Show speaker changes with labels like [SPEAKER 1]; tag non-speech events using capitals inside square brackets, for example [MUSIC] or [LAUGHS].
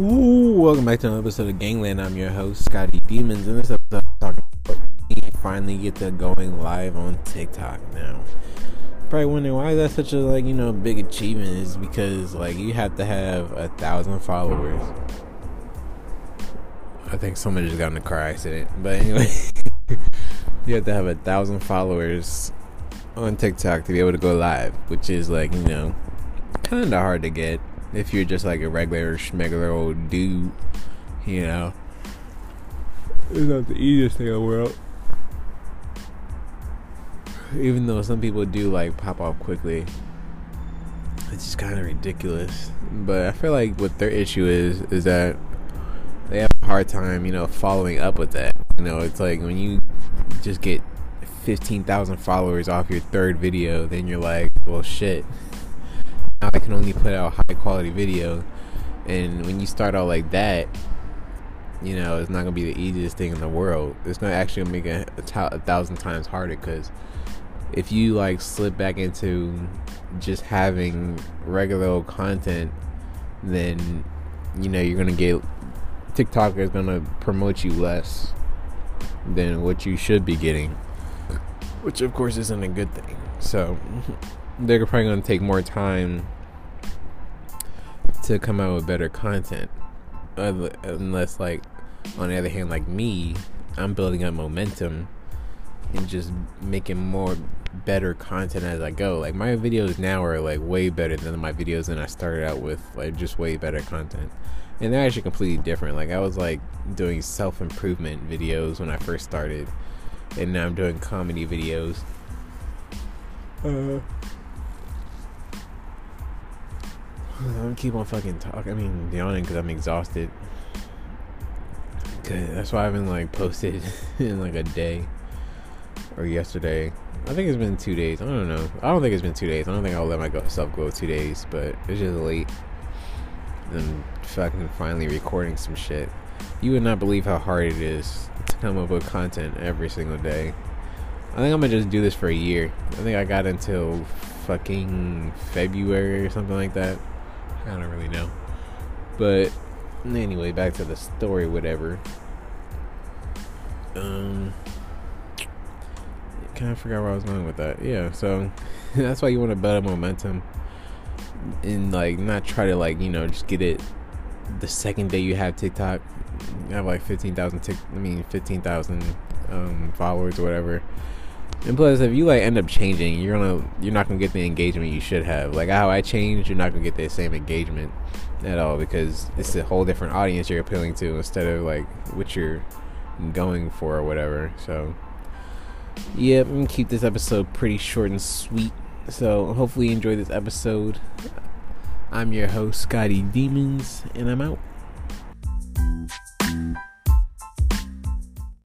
[SPEAKER 1] Ooh, welcome back to another episode of Gangland. I'm your host, Scotty Demons. In this episode, I'm talking about me finally get to going live on TikTok now. Probably wondering why is that such a like you know big achievement? Is because like you have to have a thousand followers. I think someone just got in a car accident, but anyway, [LAUGHS] you have to have a thousand followers on TikTok to be able to go live, which is like you know kind of hard to get if you're just like a regular schmegular old dude, you know. It's not the easiest thing in the world. Even though some people do like pop off quickly, it's just kind of ridiculous. But I feel like what their issue is is that they have a hard time, you know, following up with that. You know, it's like when you just get 15,000 followers off your third video, then you're like, well, shit now I can only put out high quality video. And when you start out like that, you know, it's not gonna be the easiest thing in the world. It's not actually gonna make it a, thousand times harder because if you like slip back into just having regular old content, then you know you're gonna get TikTok is gonna promote you less than what you should be getting, which of course isn't a good thing. So they're probably going to take more time to come out with better content. Unless, like, on the other hand, like me, I'm building up momentum and just making more better content as I go. Like my videos now are like way better than my videos when I started out with like just way better content. And they're actually completely different. Like I was like doing self improvement videos when I first started, and now I'm doing comedy videos. Uh, I'm [LAUGHS] keep on fucking talking. I mean, yawning because I'm exhausted. Cause that's why I haven't like posted [LAUGHS] in like a day or yesterday. I think it's been two days. I don't know. I don't think it's been two days. I don't think I'll let myself go two days, but it's just late. And fucking finally recording some shit. You would not believe how hard it is to come up with content every single day. I think I'm gonna just do this for a year. I think I got until fucking February or something like that. I don't really know. But anyway, back to the story, whatever. Um, kind of forgot where I was going with that. Yeah, so [LAUGHS] that's why you want to build momentum and like not try to like you know just get it the second day you have TikTok. You have like fifteen thousand tick. I mean fifteen thousand um, followers or whatever and plus, if you like end up changing, you're gonna you're not gonna get the engagement you should have. Like how I changed, you're not gonna get the same engagement at all because it's a whole different audience you're appealing to instead of like what you're going for or whatever. So, yeah, I'm gonna keep this episode pretty short and sweet. So hopefully you enjoy this episode. I'm your host, Scotty Demons, and I'm out.